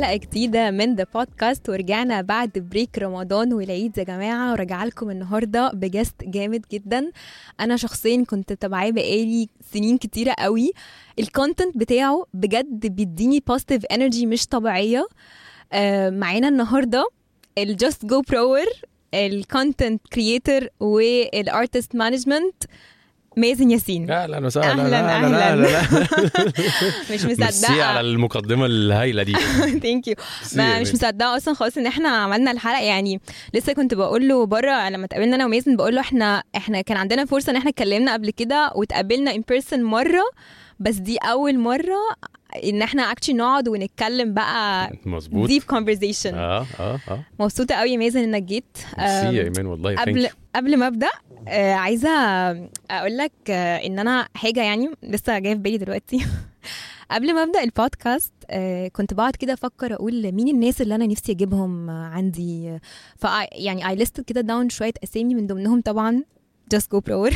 حلقة جديدة من The Podcast ورجعنا بعد break رمضان والعيد يا جماعة. وراجعة لكم النهاردة ب guest جامد جدا. أنا شخصيا كنت متابعاه بقالي سنين كتيرة قوي. ال content بتاعه بجد بيديني positive energy مش طبيعية. آه، معانا النهاردة ال Justagoproer ال content creator وال artist management مازن ياسين. أهلا وسهلا. أهلاً، لا لا لا أهلاً. لا لا. مش مصدقة. على المقدمة الهايلة دي. thank you مش. مصدقة أصلا خالص إن إحنا عملنا الحلقة. يعني لسه كنت بقول له بره لما اتقابلنا أنا ومازن بقول له إحنا إحنا كان عندنا فرصة إن إحنا اتكلمنا قبل كده واتقابلنا in person مرة بس دي أول مرة إن إحنا actually نقعد ونتكلم بقى مظبوط. deep conversation آه آه آه. مبسوطة قوي يا مازن إنك جيت. ميرسي يا إيمان والله قبل. قبل ما أبدأ آه، عايزة أقول لك آه، إن أنا حاجة يعني لسه جاية في بالي دلوقتي. قبل ما أبدأ البودكاست آه، كنت بقعد كده أفكر أقول مين الناس اللي أنا نفسي أجيبهم عندي. ف يعني I list كده down شوية أسامي من ضمنهم طبعا Justagoproer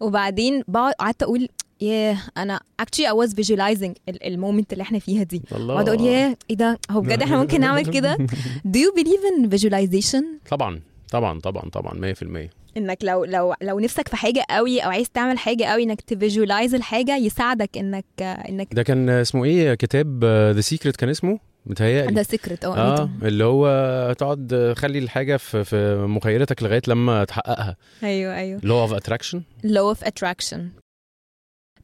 وبعدين بقعد قعدت أقول ياه أنا I was visualizing ال- ال moment اللي إحنا فيها دي. بقعد أقول ياه إيه ده؟ هو بجد إحنا ممكن نعمل كده؟ Do you believe in visualization? طبعا طبعا طبعا طبعا 100% إنك لو لو لو نفسك في حاجة قوي أو عايز تعمل حاجة قوي إنك ت visualize الحاجة يساعدك إنك إنك ده كان اسمه إيه؟ كتاب The Secret كان اسمه؟ متهيألي. The Secret آه آه. اللي هو تقعد خلي الحاجة في في مخيلتك لغاية لما تحققها. أيوه أيوه. law of attraction law of attraction.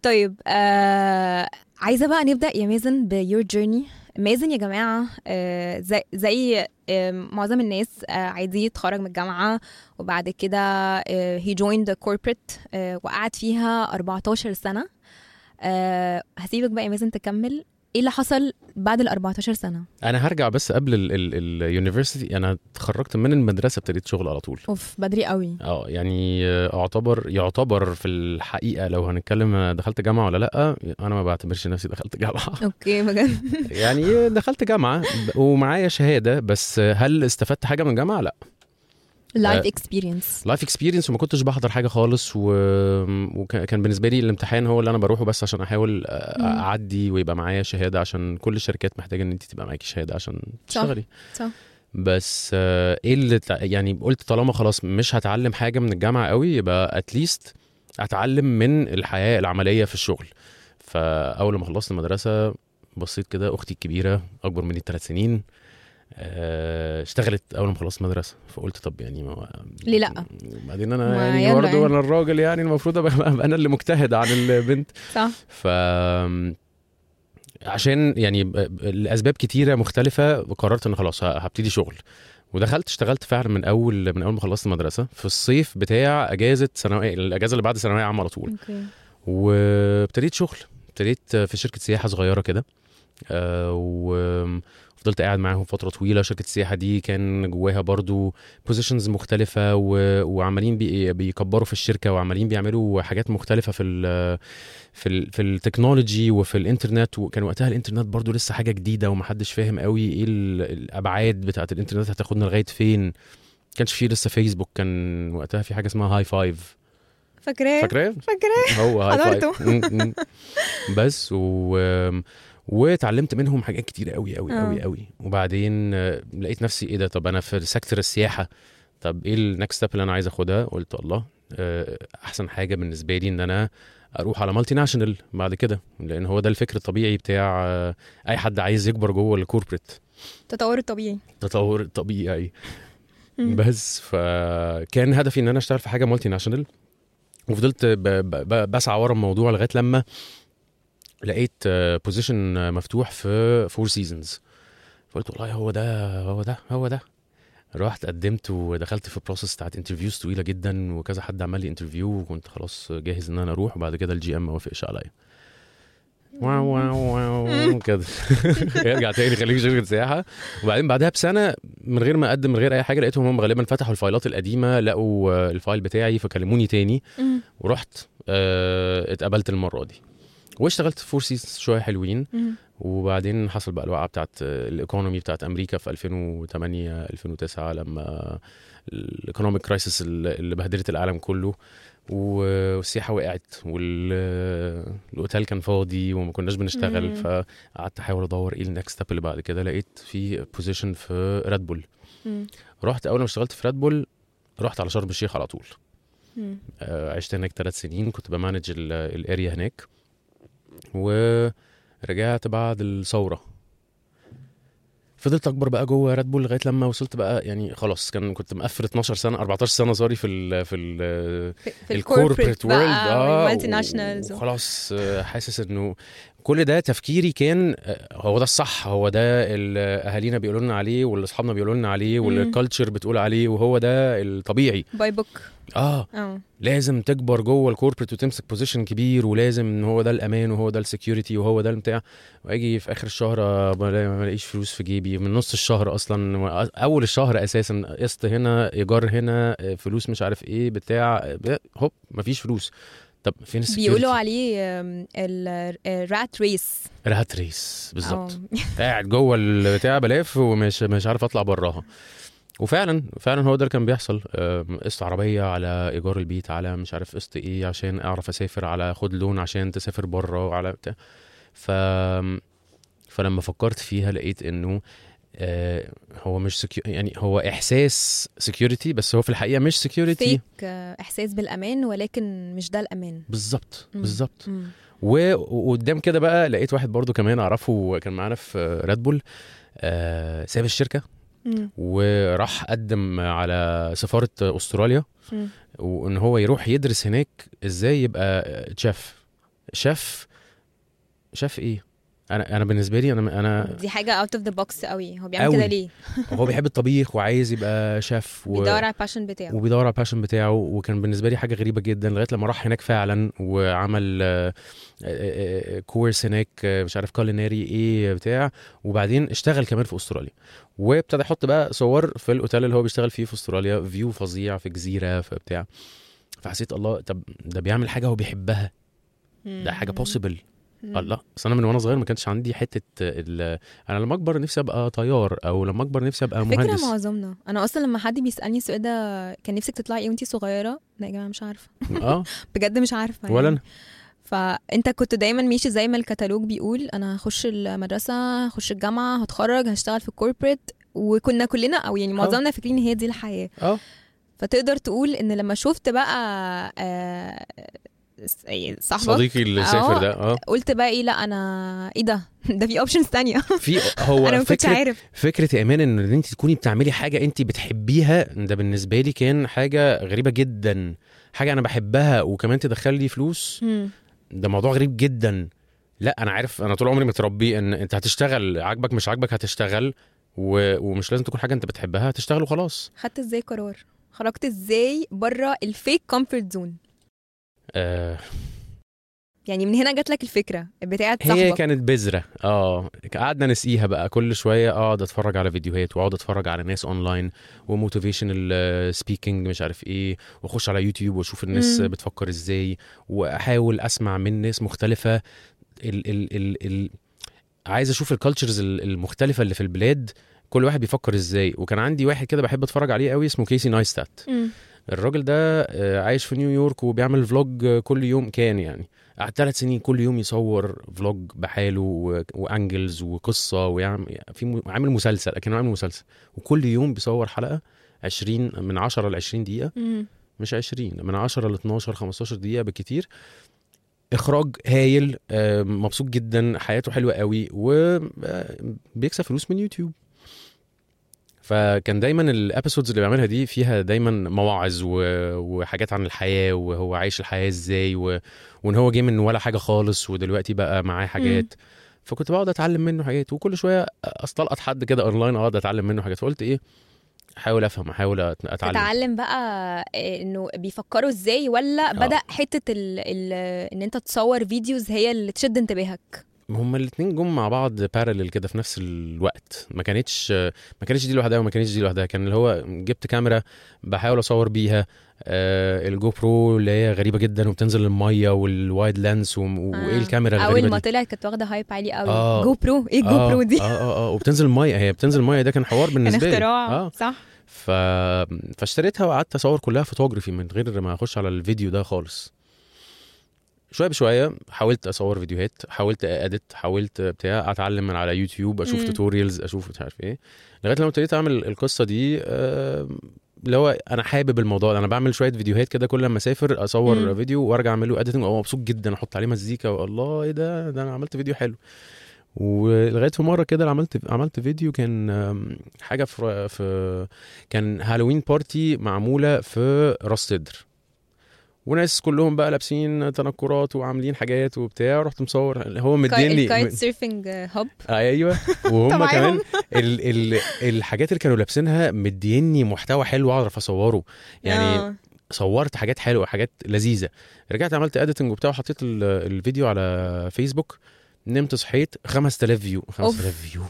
طيب آه عايزة بقى نبدأ يا مازن ب your journey مازن يا جماعة آه زي زي آه معظم الناس آه عايز يتخرج من الجامعة وبعد كده the corporate آه وقعد فيها 14 سنة. آه هسيبك بقى يا مازن تكمل. إيه اللي حصل بعد ال 14 سنة؟ أنا هرجع بس قبل اليونيفرسيتي أنا اتخرجت من المدرسة ابتديت شغل على طول. أوف بدري قوي. آه يعني أعتبر يعتبر في الحقيقة لو هنتكلم دخلت جامعة ولا لأ أنا ما بعتبرش نفسي دخلت جامعة. okay بجد. يعني دخلت جامعة ومعايا شهادة بس هل استفدت حاجة من الجامعة لأ. لايف اكسبيرينس لايف اكسبيرينس وما كنتش بحضر حاجة خالص و... وكان بالنسبة لي الامتحان هو اللي أنا بروحه بس عشان أحاول. أعدي ويبقى معايا شهادة عشان كل الشركات محتاجة إن أنت تبقى معاكي شهادة عشان تشتغلي صح. بس آه، إيه اللي تع- يعني قلت طالما خلاص مش هتعلم حاجة من الجامعة قوي يبقى at least أتعلم من الحياة العملية في الشغل فأول ما خلصت المدرسة بصيت كده أختي الكبيرة أكبر مني بثلاث سنين اشتغلت أول ما خلصت مدرسة فقلت طب يعني ما ليه لأ؟ بعدين أنا يعني برضه يعني. أنا الراجل يعني المفروض ابقى أنا اللي مجتهد عن البنت. صح. ف عشان يعني لأسباب كتيرة مختلفة قررت إن خلاص هبتدي شغل. ودخلت اشتغلت فعلا من اول من أول ما خلصت المدرسة في الصيف بتاع أجازة ثانويه الأجازة اللي بعد ثانوية عامة على طول. أوكي. وابتديت شغل. ابتديت في شركة سياحة صغيرة كده. آه، وفضلت قاعد معاهم فترة طويلة. شركة السياحة دي كان جواها برضو positions مختلفة و... وعمالين بي... بيكبروا في الشركة وعمالين بيعملوا حاجات مختلفة في ال... في ال... في التكنولوجي وفي الإنترنت. وكان وقتها الإنترنت برضو لسه حاجة جديدة ومحدش فاهم قوي إيه ال... الأبعاد بتاعة الإنترنت هتاخدنا لغاية فين. كانش فيه لسه فيسبوك كان وقتها في حاجة اسمها هاي فايف فاكراه؟ فاكراه؟ فاكراه؟ هو هاي. فايف. بس و واتعلمت منهم حاجات كتير قوي قوي آه. قوي قوي وبعدين آه، لقيت نفسي إيه ده؟ طب أنا في sector السياحة. طب إيه ال next step اللي أنا عايز آخدها؟ قلت الله آه، أحسن حاجة بالنسبة لي إن أنا أروح على multinational بعد كده لأن هو ده الفكر الطبيعي بتاع آه، أي حد عايز يكبر جوه ال corporate التطور الطبيعي. تطور طبيعي. مم. بس فكان هدفي إن أنا أشتغل في حاجة multinational وفضلت بسعى ورا الموضوع لغاية لما لقيت position مفتوح في Four Seasons فقلت والله هو ده هو ده هو ده. رحت قدمت ودخلت في process بتاعت interviews طويلة جدا وكذا حد عمل لي interview وكنت خلاص جاهز إن أنا أروح وبعد كده ال GM ما وافقش عليا. wow wow wow. كده. ارجع تاني خليك شركه سياحة. وبعدين بعدها بسنة من غير ما أقدم من غير أي حاجة لقيتهم هم غالبا فتحوا ال فايلات القديمة لقوا آه، ال file بتاعي فكلموني تاني. ورحت آه، اتقبلت المرة دي. واشتغلت Four Seasons شوية حلوين مم. وبعدين حصل بقى الوقعة بتاعت ال economy بتاعت أمريكا في 2008 2009 لما ال economic crisis اللي بهدلت العالم كله والسياحة وقعت والأوتيل كان فاضي وما كناش بنشتغل مم. فقعدت أحاول أدور إيه ال next step اللي بعد كده لقيت في position في Red Bull. رحت أول ما اشتغلت في Red Bull رحت على شرم الشيخ على طول. آه، عشت هناك ثلاث سنين كنت ب manage ال- ال area هناك ورجعت بعد الثورة. فضلت أكبر بقى جوه Red Bull لغاية لما وصلت بقى يعني خلاص كان كنت مقفل 12 سنة 14 سنة sorry في ال في ال في, ال corporate world آه وال multinationals وخلاص آه، حاسس إنه كل ده تفكيري كان آه، هو ده الصح هو ده اللي أهالينا بيقولوا لنا عليه واللي اصحابنا بيقولوا لنا عليه واللي. ال culture بتقول عليه وهو ده الطبيعي. by book آه. آه. لازم تكبر جوه ال corporate وتمسك position كبير ولازم إن هو ده الأمان وهو ده ال security وهو ده البتاع. وأجي في آخر الشهر آه، ما الاقيش فلوس في جيبي. من نص الشهر أصلا أول الشهر أساسا قسط هنا إيجار هنا آه، فلوس مش عارف إيه بتاع هوب مفيش فلوس. طب فين ال security بيقولوا عليه ال rat race rat race بالظبط. قاعد جوه البتاع بلف ومش مش عارف اطلع براها. وفعلا فعلا هو ده اللي كان بيحصل. قسط عربية على إيجار البيت على مش عارف قسط إيه عشان أعرف أسافر على خد loan عشان تسافر بره على بتاع. ف فلما فكرت فيها لقيت إنه آه، هو مش secu... يعني هو إحساس security بس هو في الحقيقة مش security فيك إحساس بالأمان ولكن مش ده الأمان بالظبط. بالظبط وقدام كده بقى لقيت واحد برضو كمان أعرفه كان معانا في Red Bull آه ساب الشركة مم. وراح قدم على سفارة أستراليا مم. وإن هو يروح يدرس هناك إزاي يبقى chef chef chef إيه أنا أنا بالنسبة لي أنا أنا دي حاجة out of the box قوي. هو بيعمل. كده ليه؟ هو بيحب الطبيخ وعايز يبقى شيف و... بيدور على ال passion بتاعه. وبيدور على ال passion بتاعه وكان بالنسبة لي حاجة غريبة جدا لغاية لما راح هناك فعلا وعمل آه، آه، آه، course هناك آه، مش عارف culinary إيه بتاع وبعدين اشتغل كمان في أستراليا. وابتدى يحط بقى صور في الأوتيل اللي هو بيشتغل فيه في أستراليا view فظيع في جزيرة في بتاع. فحسيت الله طب ده بيعمل حاجة هو بيحبها. ده حاجة possible الله اصل أنا من وأنا صغير ما كانش عندي حتة ال... أنا لما أكبر نفسي أبقى طيار أو لما أكبر نفسي أبقى مهندس. معظمنا أنا أصلا لما حد بيسألني السؤال ده كان نفسك تطلعي إيه وأنتي صغيرة؟ لا يا جماعة مش عارفة. آه. بجد مش عارفة ولا يعني. أنا. فأنت كنت دايما ماشي زي ما الكتالوج بيقول أنا هخش المدرسة هخش الجامعة هتخرج هشتغل في ال corporate وكنا كلنا أو يعني معظمنا فاكرين إن هي دي الحياة. آه. فتقدر تقول إن لما شفت بقى آه، صاحبك صديقي اللي سافر. ده أه. قلت بقى إيه لا أنا إيه ده؟ ده في options تانية. في هو أنا ما كنتش عارف. فكرة إيه كمان إن أنت تكوني بتعملي حاجة أنت بتحبيها ده بالنسبة لي كان حاجة غريبة جدا. حاجة أنا بحبها وكمان تدخل لي فلوس. ده موضوع غريب جدا. لا أنا عارف أنا طول عمري متربي إن أنت هتشتغل عاجبك مش عاجبك هتشتغل و... ومش لازم تكون حاجة أنت بتحبها هتشتغل وخلاص. خدت إزاي قرار؟ خرجت إزاي بره ال fake comfort zone آه. يعني من هنا جات لك الفكرة بتاعت هي صاحبك. كانت بذرة آه. قعدنا نسقيها بقى كل شوية أقعد أتفرج على فيديوهات وأقعد أتفرج على ناس اونلاين و motivational speaking مش عارف إيه وأخش على يوتيوب وأشوف الناس مم. بتفكر إزاي وأحاول أسمع من ناس مختلفة. ال ال ال ال عايز أشوف ال cultures المختلفة اللي في البلاد كل واحد بيفكر إزاي. وكان عندي واحد كده بحب أتفرج عليه قوي اسمه Casey Neistat مم. الراجل ده آه، عايش في نيويورك وبيعمل vlog آه، كل يوم كان يعني. قعد ثلاث سنين كل يوم يصور vlog بحاله و angles وقصة ويعمل في عامل مسلسل لكنه عامل مسلسل. وكل يوم بيصور حلقة 20 من 10 ل 20 دقيقة. مم. مش 20 من 10 ل 12 15 دقيقة بالكتير إخراج هايل آه، مبسوط جدا حياته حلوة قوي وبيكسب فلوس من يوتيوب. فكان دايما ال episodes اللي بيعملها دي فيها دايما مواعظ و... وحاجات عن الحياة وهو عايش الحياة إزاي و... وإن هو جه من ولا حاجة خالص ودلوقتي بقى معاه حاجات. فكنت بقعد أتعلم منه حاجات وكل شوية أستلقط حد كده اونلاين أقعد أتعلم منه حاجات. فقلت إيه أحاول أفهم أحاول أتعلم. تتعلم بقى آه، إنه بيفكروا إزاي ولا آه. بدأ حتة ال ال إن أنت تصور فيديوز هي اللي تشد انتباهك؟ هما الاتنين جم مع بعض parallel كده في نفس الوقت. ما كانتش ما كانتش دي لوحدها وما كانتش دي لوحدها. كان اللي هو جبت كاميرا بحاول أصور بيها آه ال GoPro اللي هي غريبة جدا وبتنزل المية وال wide lens و... وإيه الكاميرا أول الغريبة ما دي؟ طلعت كانت واخدة hype عالي قوي. آه. GoPro إيه Go آه. Pro دي؟ آه آه آه. وبتنزل الميه هي بتنزل الميه ده كان حوار بالنسبة لي. اختراع آه. صح. ف... فاشتريتها وقعدت أصور كلها فوتوغرافي من غير ما أخش على الفيديو ده خالص. شوية بشوية حاولت أصور فيديوهات حاولت edit حاولت بتاع أتعلم من على يوتيوب أشوف. tutorials أشوف مش عارف إيه. لغاية لما ابتديت أعمل القصة دي اللي هو أنا حابب الموضوع ده. أنا بعمل شوية فيديوهات كده كل لما أسافر أصور مم. فيديو وأرجع أعمله editing وأبقى مبسوط جدا أحط عليه مزيكا والله إيه ده؟ ده أنا عملت فيديو حلو. ولغاية في مرة كده عملت عملت فيديو كان حاجة في في كان Halloween party معمولة في راس سدر. وناس كلهم بقى لابسين تنكرات وعاملين حاجات وبتاع رحت مصور. هو مديني الكايت سيرفنج هاب أيوه. وهم. كمان ال ال الحاجات اللي كانوا لابسينها مديني محتوى حلو أعرف أصوره. يعني آه. صورت حاجات حلوة حاجات لذيذة. رجعت عملت editing وبتاع وحطيت ال- الفيديو على فيسبوك نمت صحيت 5000 view 5000 view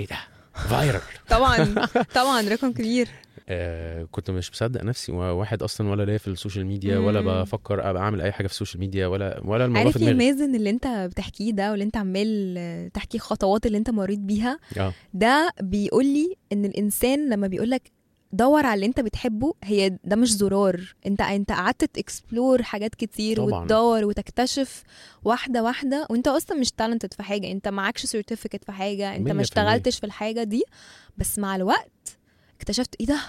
إيه ده؟ viral طبعا. طبعا. رقم كبير. آه كنت مش مصدق نفسي واحد أصلا ولا ليا في ال social media ولا مم. بفكر أبقى أعمل أي حاجة في ال social media ولا ولا الموضوع عارف في دماغي مازن اللي أنت بتحكيه ده واللي أنت عمال آه، تحكي الخطوات اللي أنت مريت بيها آه ده بيقول لي إن الإنسان لما بيقول لك دور على اللي أنت بتحبه هي ده مش زرار انت أنت قعدت ت explore حاجات كتير طبعاً. وتدور وتكتشف واحدة واحدة وأنت أصلا مش talented في حاجة أنت معكش certificate في حاجة أنت ما. اشتغلتش في الحاجة دي بس مع الوقت اكتشفت إيه ده؟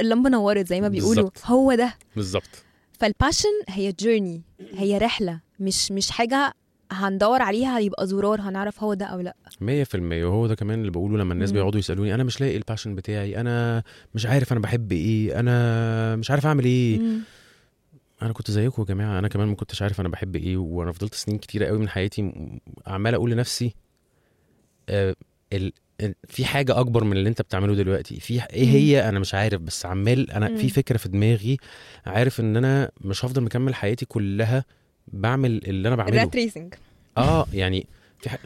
اللمبة نورت زي ما بيقولوا. بالظبط. هو ده. بالظبط. فال passion هي journey هي رحلة. مش مش حاجة هندور عليها يبقى زرار هنعرف هو ده أو لأ. مية في المية. وهو ده كمان اللي بقوله لما الناس. بيقعدوا يسألوني أنا مش لاقي الباشن بتاعي أنا مش عارف أنا بحب إيه أنا مش عارف أعمل إيه. مم. أنا كنت زيكم يا جماعة. أنا كمان ما كنتش عارف أنا بحب إيه وأنا فضلت سنين كتيرة قوي من حياتي عمال أقول لنفسي آه ال... في حاجة أكبر من اللي أنت بتعمله دلوقتي في إيه مم. هي أنا مش عارف بس عمال أنا مم. في فكرة في دماغي عارف إن أنا مش هفضل مكمل حياتي كلها بعمل اللي أنا بعمله ال rat racing آه يعني في ح...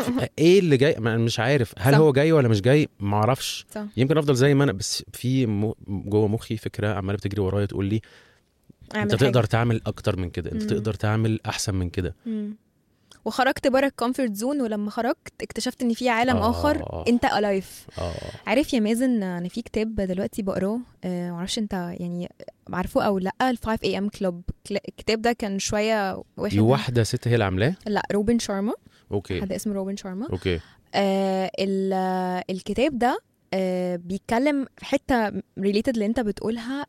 في- إيه اللي جاي ما أنا مش عارف هل صح. هو جاي ولا مش جاي ما أعرفش يمكن أفضل زي ما أنا بس في م... جوه مخي فكرة عمالة بتجري ورايا تقول لي أنت حاجة. تقدر تعمل أكتر من كده أنت مم. تقدر تعمل أحسن من كده مم. وخرجت بره ال comfort zone ولما خرجت اكتشفت إن في عالم آه. آخر أنت alive آه. عارف يا مازن أنا في كتاب دلوقتي بقراه آه، معرفش إنت يعني عارفه أو لأ ال 5 AM Club الكتاب ده كان شوية واخد دي واحدة ست هي اللي عاملاه؟ لأ Robin Sharma. okay. حد اسمه Robin Sharma. okay. آه ال- آه، الكتاب ده آه بيتكلم في حتة related اللي انت بتقولها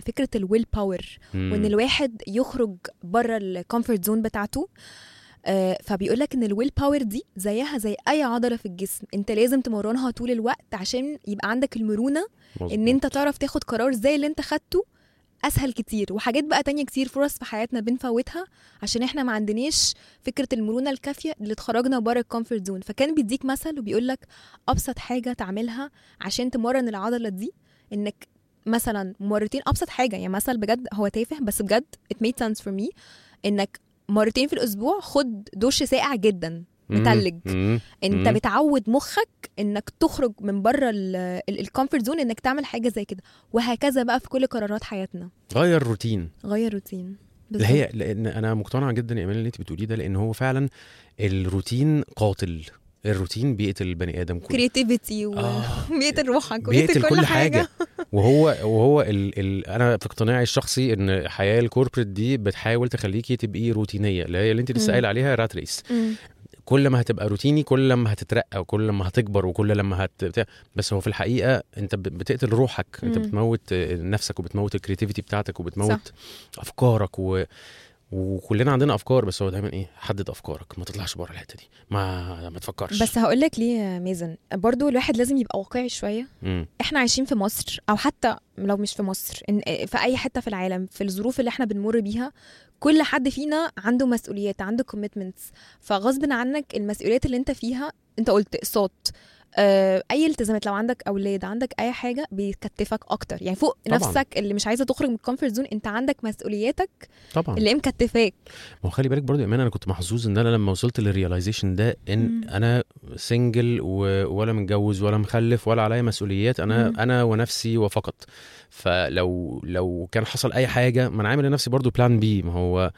فكرة ال willpower. وإن الواحد يخرج بره ال comfort zone بتاعته. آه، فبيقول لك إن ال willpower دي زيها زي أي عضلة في الجسم. أنت لازم تمرنها طول الوقت عشان يبقى عندك المرونة إن مظبوط. أنت تعرف تاخد قرار زي اللي أنت خدته أسهل كتير. وحاجات بقى تانية كتير فرص في حياتنا بنفوتها عشان إحنا ما عندناش فكرة المرونة الكافية اللي تخرجنا بره ال comfort zone فكان بيديك مثل وبيقول لك أبسط حاجة تعملها عشان تمرن العضلة دي إنك مثلا مرتين أبسط حاجة يعني مثل بجد هو تافه بس بجد it made sense for me إنك مرتين في الأسبوع خد دش ساقع جدا. متلج. انت. بتعود مخك إنك تخرج من بره ال comfort zone إنك تعمل حاجة زي كده وهكذا بقى في كل قرارات حياتنا غير روتين غير روتين اللي هي لأن أنا مقتنع جدا يا ايمان اللي أنت بتقوليه ده لأن هو فعلا الروتين قاتل الروتين بيقتل البني آدم كله creativity آه. وبيقتل روحك بيقتل وبيقتل كل حاجة وهو وهو ال ال أنا في اقتناعي الشخصي إن الحياة ال corporate دي بتحاول تخليكي تبقي روتينية اللي هي اللي أنت لسه مم. قايل عليها rat race. كل ما هتبقى روتيني كل لما هتترقى وكل لما هتكبر وكل لما هت بس هو في الحقيقة أنت بتقتل روحك أنت. بتموت نفسك وبتموت ال creativity بتاعتك وبتموت أفكارك و وكلنا عندنا أفكار بس هو دايما إيه حدد أفكارك ما تطلعش بره الحتة دي ما ما تفكرش. بس هقول لك ليه يا مازن برضو الواحد لازم يبقى واقعي شوية. مم. إحنا عايشين في مصر أو حتى لو مش في مصر إن في أي حتة في العالم في الظروف اللي إحنا بنمر بيها كل حد فينا عنده مسؤوليات عنده commitments فغصب عنك المسؤوليات اللي أنت فيها أنت قلت اقساط أي التزامات لو عندك أولاد عندك أي حاجة بيكتفك أكتر يعني فوق طبعاً. نفسك اللي مش عايزة تخرج من ال comfort zone أنت عندك مسؤولياتك طبعا اللي مكتفاك ما هو خلي بالك برضو يا ايمان أنا كنت محظوظ إن أنا لما وصلت لل realization ده إن مم. أنا single ولا متجوز ولا مخلف ولا عليا مسؤوليات أنا مم. أنا ونفسي وفقط فلو لو كان حصل أي حاجة ما أنا عامل لنفسي برضو plan B ما هو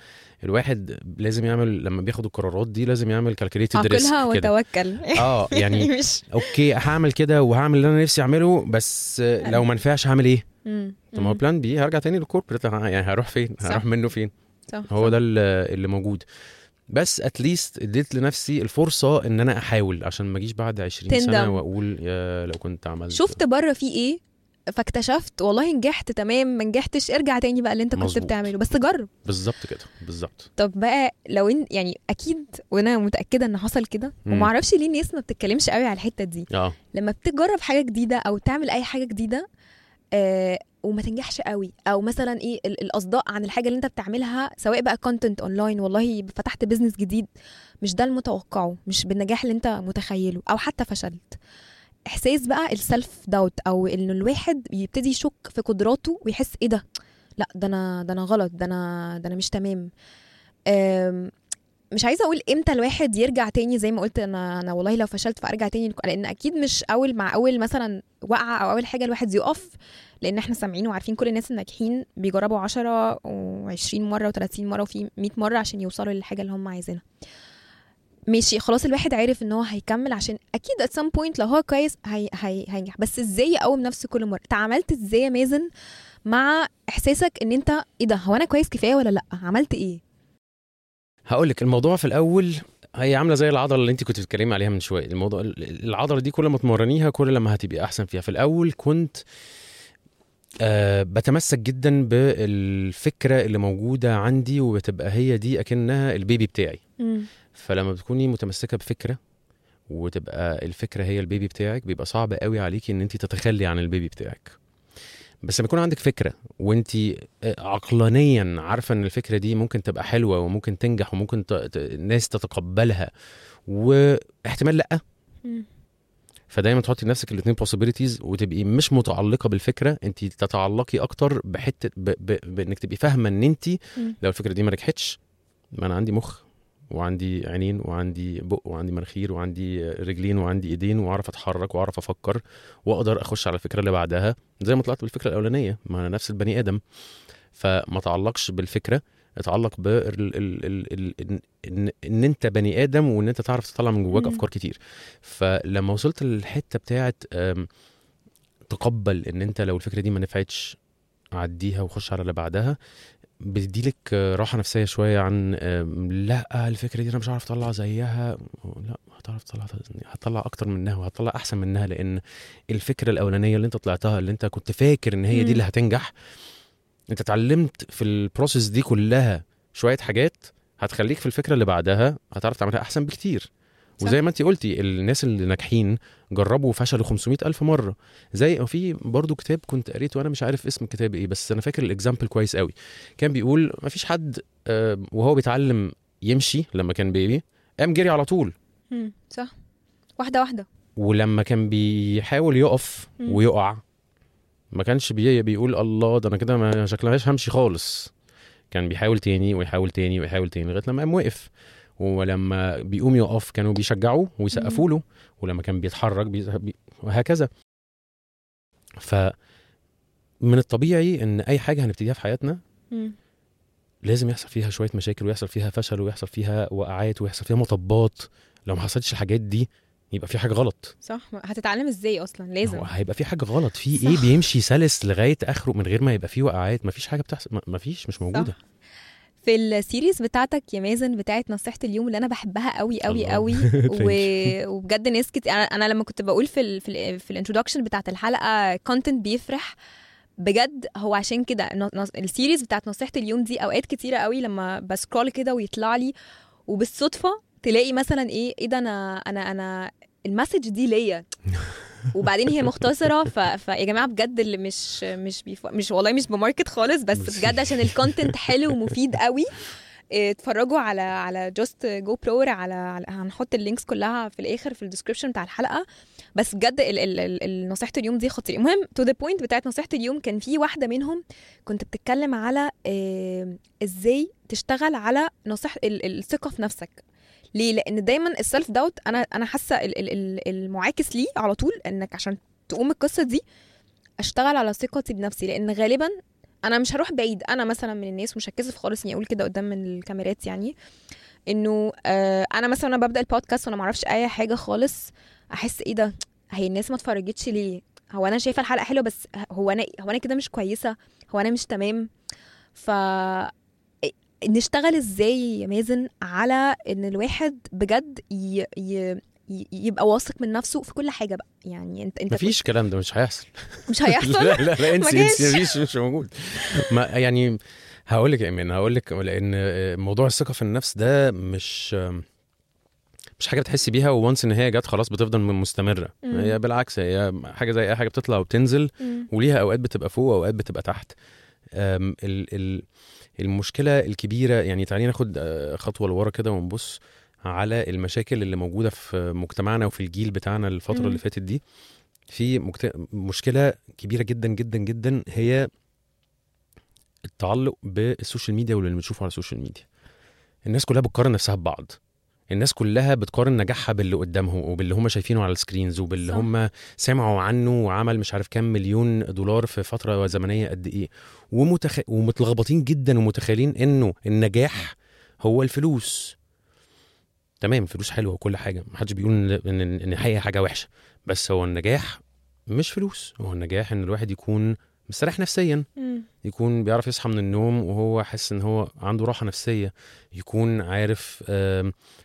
الواحد لازم يعمل لما بياخد القرارات دي لازم يعمل calculated risk كده وتوكل آه يعني مش okay هعمل كده وهعمل اللي أنا نفسي أعمله بس لو ما نفعش هعمل إيه. طب ما هو. plan B هرجع تاني لل corporate يعني هروح فين. هروح منه فين صح هو صح. ده اللي موجود بس at least اديت لنفسي الفرصة إن أنا أحاول عشان ما أجيش بعد 20 سنة تندم. وأقول يا لو كنت عملت شفت بره في إيه فاكتشفت والله نجحت تمام ما نجحتش ارجع تاني بقى اللي انت كنت. بتعمله. بس جرب. بالظبط كده بالظبط. طب بقى لو ان يعني أكيد وأنا متأكدة إن حصل كده. وما أعرفش ليه الناس ما بتتكلمش قوي على الحتة دي. آه. لما بتجرب حاجة جديدة أو تعمل أي حاجة جديدة آه وما تنجحش قوي. أو مثلا إيه ال- الأصداء عن الحاجة اللي أنت بتعملها سواء بقى content online ولا فتحت business جديد مش ده المتوقعه مش بالنجاح اللي أنت متخيله أو حتى فشلت. إحساس بقى السلف داوت أو ان الواحد يبتدي يشك في قدراته ويحس إيه ده؟ لأ ده أنا ده أنا غلط ده أنا ده أنا مش تمام. مش عايزة أقول إمتى الواحد يرجع تاني زي ما قلت أنا أنا والله لو فشلت فأرجع تاني لأن أكيد مش أول مع أول مثلا وقعة أو أول حاجة الواحد يقف لأن إحنا سامعين وعارفين كل الناس الناجحين بيجربوا 10 و20 مرة و30 مرة وفي 100 مرة عشان يوصلوا للحاجة اللي هم عايزينها. ماشي خلاص الواحد عارف إن هو هيكمل عشان أكيد at some point لو هو كويس هي هي هينجح. بس إزاي يقوم نفسه كل مرة؟ تعاملت إزاي يا مازن مع إحساسك إن أنت إيه ده؟ هو أنا كويس كفاية ولا لأ؟ عملت إيه؟ هقول لك الموضوع في الأول هي عاملة زي العضلة اللي أنت كنت بتتكلمي عليها من شوية. الموضوع العضلة دي كل ما تمرنيها كل لما هتبقي أحسن فيها. في الأول كنت آه بتمسك جدا بالفكرة اللي موجودة عندي وبتبقى هي دي أكنها البيبي بتاعي. فلما بتكوني متمسكة بفكرة وتبقى الفكرة هي البيبي بتاعك بيبقى صعب قوي عليكي إن انت تتخلي عن البيبي بتاعك. بس لما يكون عندك فكرة وانت عقلانيا عارفة إن الفكرة دي ممكن تبقى حلوة وممكن تنجح وممكن ت... ت... الناس تتقبلها واحتمال لأ. فدايما تحطي لنفسك الاثنين possibilities وتبقي مش متعلقة بالفكرة انت تتعلقي أكتر بحتة ب... ب... بإنك تبقي فاهمة إن انت. لو الفكرة دي ما نجحتش ما أنا عندي مخ. وعندي عينين وعندي بق وعندي مناخير وعندي رجلين وعندي ايدين واعرف اتحرك واعرف أفكر واقدر اخش على الفكرة اللي بعدها زي ما طلعت بالفكرة الأولانية ما أنا نفس البني آدم فما تعلقش بالفكرة اتعلق. ال... إن إن إن أنت بني آدم وإن أنت تعرف تطلع من جواك. أفكار كتير فلما وصلت للحتة بتاعت تقبل إن أنت لو الفكرة دي ما نفعتش عديها وخش على اللي بعدها بتديلك راحة نفسية شوية عن لا الفكرة دي أنا مش هعرف أطلع زيها لا هتعرف تطلع هتطلع أكتر منها وهتطلع أحسن منها لأن الفكرة الأولانية اللي أنت طلعتها اللي أنت كنت فاكر إن هي. دي اللي هتنجح أنت اتعلمت في البروسيس دي كلها شوية حاجات هتخليك في الفكرة اللي بعدها هتعرف تعملها أحسن بكتير. وزي ما انت قلتي الناس اللي ناجحين جربوا وفشلوا 500 ألف مرة. زي في برضو كتاب كنت قريته وأنا مش عارف اسم الكتاب إيه بس أنا فاكر ال example كويس قوي. كان بيقول ما فيش حد آه، وهو بيتعلم يمشي لما كان baby قام جري على طول. مم. صح. واحدة واحدة. ولما كان بيحاول يقف مم. ويقع ما كانش بي بيقول الله ده أنا كده مش شكلها همشي خالص. كان بيحاول تاني ويحاول تاني ويحاول تاني لغاية لما قام وقف. ولما بيقوم يقف كانوا بيشجعوه ويسقفوا له ولما كان بيتحرك بي... وهكذا. ف من الطبيعي إن أي حاجة هنبتديها في حياتنا. لازم يحصل فيها شوية مشاكل ويحصل فيها فشل ويحصل فيها وقعات ويحصل فيها مطبات. لو ما حصلتش الحاجات دي يبقى في حاجة غلط. صح. هتتعلم إزاي أصلا؟ لازم. هيبقى في حاجة غلط. في صح. إيه بيمشي سلس لغاية آخره من غير ما يبقى فيه وقعات؟ ما فيش حاجة بتحصل ما- فيش مش موجودة. في ال series بتاعتك يا مازن بتاعت نصيحة اليوم اللي أنا بحبها قوي قوي. قوي و... وبجد ناس كتير أنا أنا لما كنت بقول في ال... في, ال... في ال introduction بتاعت الحلقة content بيفرح بجد هو عشان كده ال series بتاعت نصيحة اليوم دي أوقات كتيرة قوي لما ب scroll كده ويطلع لي وبالصدفة تلاقي مثلا إيه إيه ده أنا أنا أنا ال message دي ليا. وبعدين هي مختصرة ف... فيا جماعة بجد اللي مش مش بيف... مش والله مش ب market خالص بس بجد عشان ال content حلو ومفيد قوي اتفرجوا على على Just a go pro على, على هنحط ال links كلها في الآخر في ال description بتاع الحلقة. بس بجد ال- ال- ال- نصيحة اليوم دي خطيرة. المهم to the point بتاعت نصيحة اليوم كان في واحدة منهم كنت بتتكلم على آه، إزاي تشتغل على نصيحة ال- الثقة في نفسك. ليه؟ لأن دايما ال self doubt أنا أنا حاسة ال- ال- ال- المعاكس ليه على طول إنك عشان تقوم القصة دي أشتغل على ثقتي بنفسي. لأن غالبا أنا مش هروح بعيد. أنا مثلا من الناس مش هتكسف خالص إني أقول كده قدام الكاميرات يعني. إنه آه أنا مثلا أنا ببدأ البودكاست وأنا ما أعرفش أي حاجة خالص أحس إيه ده؟ هي الناس ما اتفرجتش ليه؟ هو أنا شايفة الحلقة حلوة بس هو أنا هو أنا كده مش كويسة؟ هو أنا مش تمام؟ ف نشتغل إزاي يا مازن على إن الواحد بجد ي... ي... يبقى واثق من نفسه في كل حاجة بقى يعني انت أنت مفيش الكلام ده مش هيحصل كنت- مش هيحصل لا لا لا انسي انسي. مفيش مش موجود ما يعني هقول لك يا إيمان هقول لك لأن موضوع الثقة في النفس ده مش مش حاجة بتحسي بيها وونس إن هي جت خلاص بتفضل مستمرة مم. هي بالعكس هي حاجة زي أي حاجة بتطلع وبتنزل مم. وليها أوقات بتبقى فوق وأوقات بتبقى تحت ال ال المشكلة الكبيرة يعني تعالي ناخد آه، خطوة لورا كده ونبص على المشاكل اللي موجودة في مجتمعنا وفي الجيل بتاعنا الفترة مم. اللي فاتت دي. في مكت... مشكلة كبيرة جدا جدا جدا هي التعلق بال social media واللي بنشوفه على ال social media. الناس كلها بتقارن نفسها ببعض. الناس كلها بتقارن نجاحها باللي قدامهم وباللي هم شايفينه على ال screens وباللي. هم سمعوا عنه وعمل مش عارف كام مليون دولار في فترة زمنية قد إيه. ومتخ... ومتلخبطين جدا ومتخيلين إنه النجاح هو الفلوس. تمام فلوس حلوة وكل حاجة. محدش بيقول إن إن هي حاجة وحشة. بس هو النجاح مش فلوس. هو النجاح إن الواحد يكون مستريح نفسيا. مم. يكون بيعرف يصحى من النوم وهو حاسس إن هو عنده راحة نفسية. يكون عارف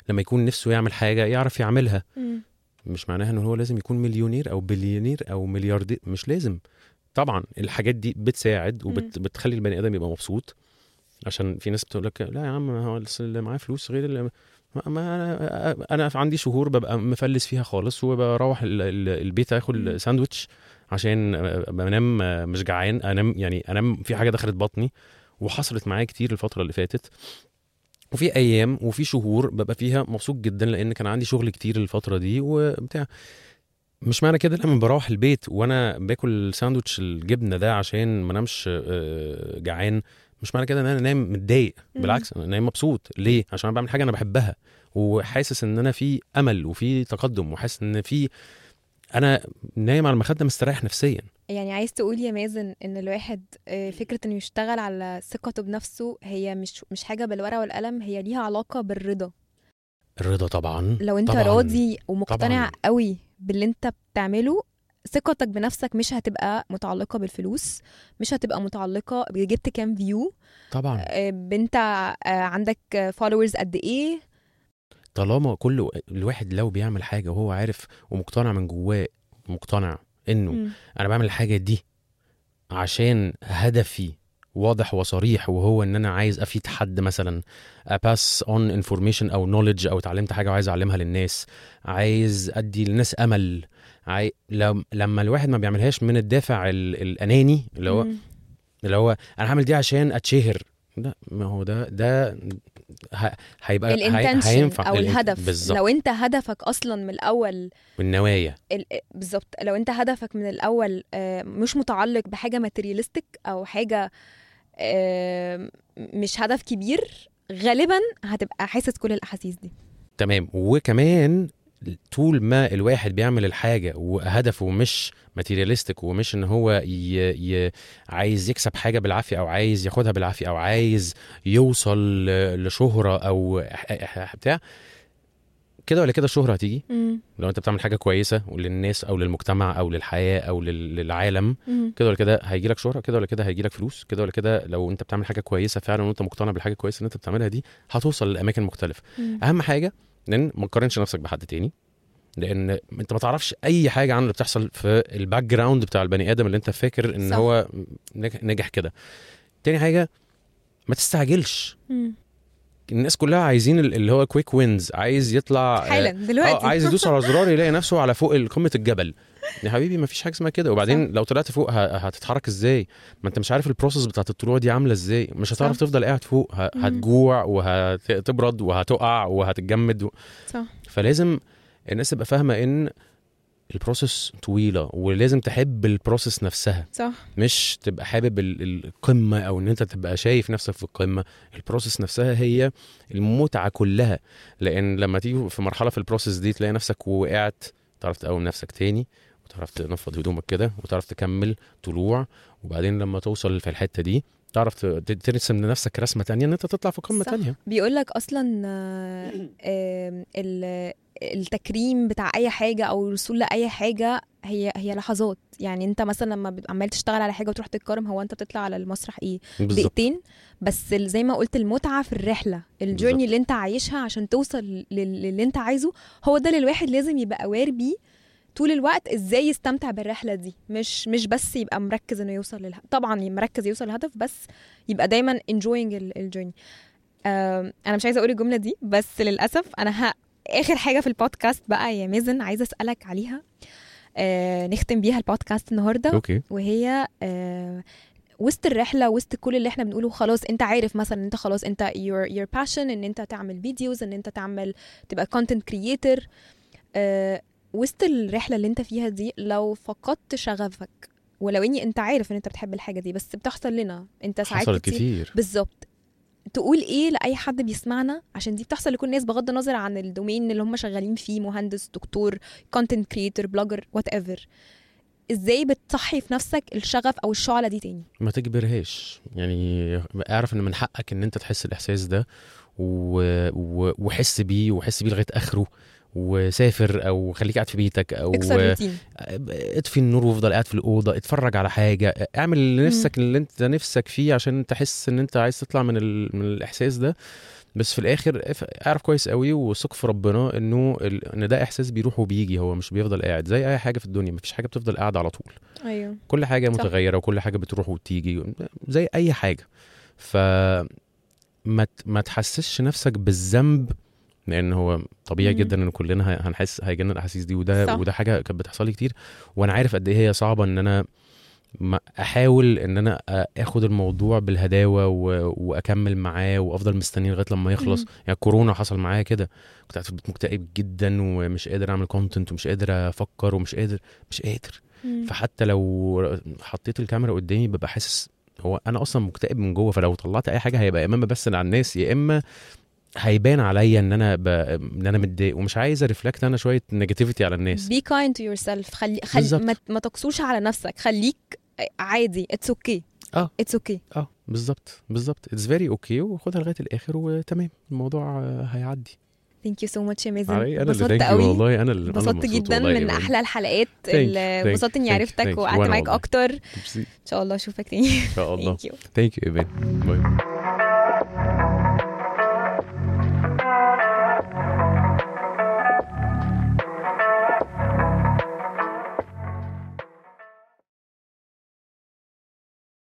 لما يكون نفسه يعمل حاجة يعرف يعملها. مم. مش معناها إن هو لازم يكون مليونير أو بليونير أو ملياردير. مش لازم. طبعا الحاجات دي بتساعد وبتخلي البني آدم يبقى مبسوط. عشان في ناس بتقول لك لا يا عم هو اللي معاه فلوس غير اللي ما أنا أنا عندي شهور ببقى مفلس فيها خالص وبروح ال- ال- البيت. آكل ساندوتش عشان بنام مش جعان انام يعني انام في حاجة دخلت بطني وحصلت معايا كتير الفترة اللي فاتت. وفي أيام وفي شهور ببقى فيها مبسوط جدا لأن كان عندي شغل كتير الفترة دي وبتاع. مش معنى كده لما بروح البيت وأنا باكل ساندوتش الجبنة ده عشان ما انامش آه، جعان مش معنى كده إن أنا نايم متضايق. بالعكس أنا نايم مبسوط. ليه؟ عشان أنا بعمل حاجة أنا بحبها. وحاسس إن أنا في أمل وفي تقدم وحاسس إن في أنا نايم على المخدة مستريح نفسيا. يعني عايز تقول يا مازن إن الواحد آه، فكرة إنه يشتغل على ثقته بنفسه هي مش مش حاجة بالورقة والقلم هي ليها علاقة بالرضا. الرضا طبعا. لو أنت طبعاً. راضي ومقتنع طبعاً. قوي باللي أنت بتعمله ثقتك بنفسك مش هتبقى متعلقة بالفلوس مش هتبقى متعلقة بجبت كام view طبعا. آه، بنت آه، عندك followers قد إيه طالما كل الواحد لو بيعمل حاجة وهو عارف ومقتنع من جواه مقتنع إنه مم. أنا بعمل الحاجة دي عشان هدفي واضح وصريح وهو إن أنا عايز أفيد حد مثلا a pass on information أو knowledge أو اتعلمت حاجة وعايز أعلمها للناس عايز أدي للناس أمل عاي... لم... لما الواحد ما بيعملهاش من الدافع ال... الأناني اللي هو. اللي هو أنا هعمل دي عشان أتشهر لا ما هو ده ده. هيبقى هينفع أو الهدف. بالظبط. لو أنت هدفك أصلا من الأول والنوايا ال- بالظبط. لو أنت هدفك من الأول آه، مش متعلق بحاجة ماتيرياليستيك أو حاجة آه، مش هدف كبير غالبا هتبقى حاسس كل الأحاسيس دي. تمام. وكمان طول ما الواحد بيعمل الحاجة وهدفه مش ماتيرياليستيك ومش إن هو ي... ي... عايز يكسب حاجة بالعافية أو عايز ياخدها بالعافية أو عايز يوصل لشهرة أو بتاع كده ولا كده الشهرة هتيجي؟ لو أنت بتعمل حاجة كويسة وللناس أو للمجتمع أو للحياة أو لل- للعالم كده ولا كده هيجي لك شهرة كده ولا كده هيجي لك فلوس كده ولا كده لو أنت بتعمل حاجة كويسة فعلا وأنت مقتنع بالحاجة الكويسه اللي أنت بتعملها دي هتوصل لأماكن مختلفة. أهم حاجة ان ما تقارنش نفسك بحد تاني لأن أنت ما تعرفش أي حاجة عن اللي بتحصل في ال background بتاع البني آدم اللي أنت فاكر إن صح. هو نج- نجح كده. تاني حاجة ما تستعجلش. الناس كلها عايزين ال- اللي هو quick wins عايز يطلع آه، حالا دلوقتي آه عايز يدوس على زرار يلاقي نفسه على فوق قمة الجبل يا حبيبي ما فيش حاجة اسمها كده وبعدين صح. لو طلعت فوق هتتحرك إزاي ما أنت مش عارف ال process بتاعت الطلوع دي عاملة إزاي مش هتعرف صح. تفضل قاعد فوق. هتجوع وهتبرد وهتقع وهتتجمد و... صح فلازم الناس تبقى فاهمة إن ال process طويلة ولازم تحب ال process نفسها. صح. مش تبقى حابب ال- القمة أو إن أنت تبقى شايف نفسك في القمة. ال process نفسها هي المتعة كلها. لأن لما تيجي في مرحلة في ال process دي تلاقي نفسك وقعت تعرف تقوم نفسك تاني وتعرف تنفض هدومك كده وتعرف تكمل طلوع. وبعدين لما توصل في الحتة دي تعرف ترسم لنفسك رسمة تانية إن أنت تطلع في قمة صح. تانية. بيقول لك أصلا آه، التكريم بتاع أي حاجة أو الوصول لأي حاجة هي هي لحظات. يعني أنت مثلا لما بتبقى عمال تشتغل على حاجة وتروح تتكرم هو أنت بتطلع على المسرح إيه؟ دقيقتين. بس زي ما قلت المتعة في الرحلة. الجورني بالظبط. اللي أنت عايشها عشان توصل لل- للي أنت عايزه هو ده اللي الواحد لازم يبقى aware بيه طول الوقت إزاي يستمتع بالرحلة دي؟ مش مش بس يبقى مركز انه يوصل للهدف. طبعا مركز يوصل للهدف بس يبقى دايما enjoying ال journey أنا مش عايزة أقول الجملة دي بس للأسف أنا ه... آخر حاجة في البودكاست بقى يا مازن عايزة أسألك عليها. آه نختم بيها البودكاست النهارده. okay. وهي آه وسط الرحلة وسط كل اللي إحنا بنقوله خلاص أنت عارف مثلا ان أنت خلاص أنت your your passion إن أنت تعمل videos إن أنت تعمل تبقى content creator. آه وسط الرحلة اللي انت فيها دي لو فقدت شغفك ولو اني انت عارف ان انت بتحب الحاجة دي بس بتحصل لنا انت ساعات كتير كتير. بالظبط. تقول إيه لأي حد بيسمعنا؟ عشان دي بتحصل لكل الناس بغض النظر عن ال domain اللي هم شغالين فيه مهندس دكتور content creator blogger whatever إزاي بتصحي في نفسك الشغف أو الشعلة دي تاني؟ ما تجبرهاش. يعني اعرف إن من حقك إن أنت تحس الإحساس ده و... و... وحس بيه وحس بيه لغاية آخره. وسافر أو خليك قاعد في بيتك أو اطفي النور وافضل قاعد في الأوضة اتفرج على حاجة اعمل اللي نفسك اللي انت نفسك فيه عشان تحس إن انت عايز تطلع من ال... من الإحساس ده. بس في الآخر اعرف كويس قوي وثق في ربنا إنه. إن ده إحساس بيروح وبيجي هو مش بيفضل قاعد زي أي حاجة في الدنيا مفيش حاجة بتفضل قاعدة على طول. أيوه. كل حاجة صح. متغيرة وكل حاجة بتروح وتيجي زي أي حاجة. ف ما ت- ما تحسسش نفسك بالذنب لأن هو طبيعي مم. جدا إن كلنا هنحس هيجينا الأحاسيس دي وده صح. وده حاجة كانت بتحصل لي كتير وأنا عارف قد إيه هي صعبة إن أنا أحاول إن أنا آخد الموضوع بالهداوة و... وأكمل معاه وأفضل مستني لغاية لما يخلص مم. يعني كورونا حصل معايا كده كنت قاعد في البيت مكتئب جدا ومش قادر أعمل كونتنت ومش قادر أفكر ومش قادر مش قادر مم. فحتى لو حطيت الكاميرا قدامي ببقى حاسس هو أنا أصلا مكتئب من جوه فلو طلعت أي حاجة هيبقى يا إما بمثل على الناس يا إما هيبان عليا إن أنا ب... إن أنا متضايق ومش عايز أ reflect أنا شوية negativity على الناس. Be kind to yourself. خلي خلي بالظبط. ما, ما تقسوش على نفسك. خليك عادي. it's okay آه. it's okay آه بالظبط. بالظبط. it's very okay وخدها لغاية الآخر وتمام. الموضوع هيعدي. thank you so much يا مازن. علي أنا اللي انبسطت قوي. والله. أنا اللي انبسطت جدا والله من. أحلى الحلقات اللي انبسطت إني عرفتك. وقعدت معاك. أكتر. إن. شاء الله أشوفك تاني. إن شاء الله. ثانك يو ثانك يو ايفان باي